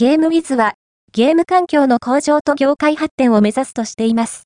ゲームウィズは、ゲーム環境の向上と業界発展を目指すとしています。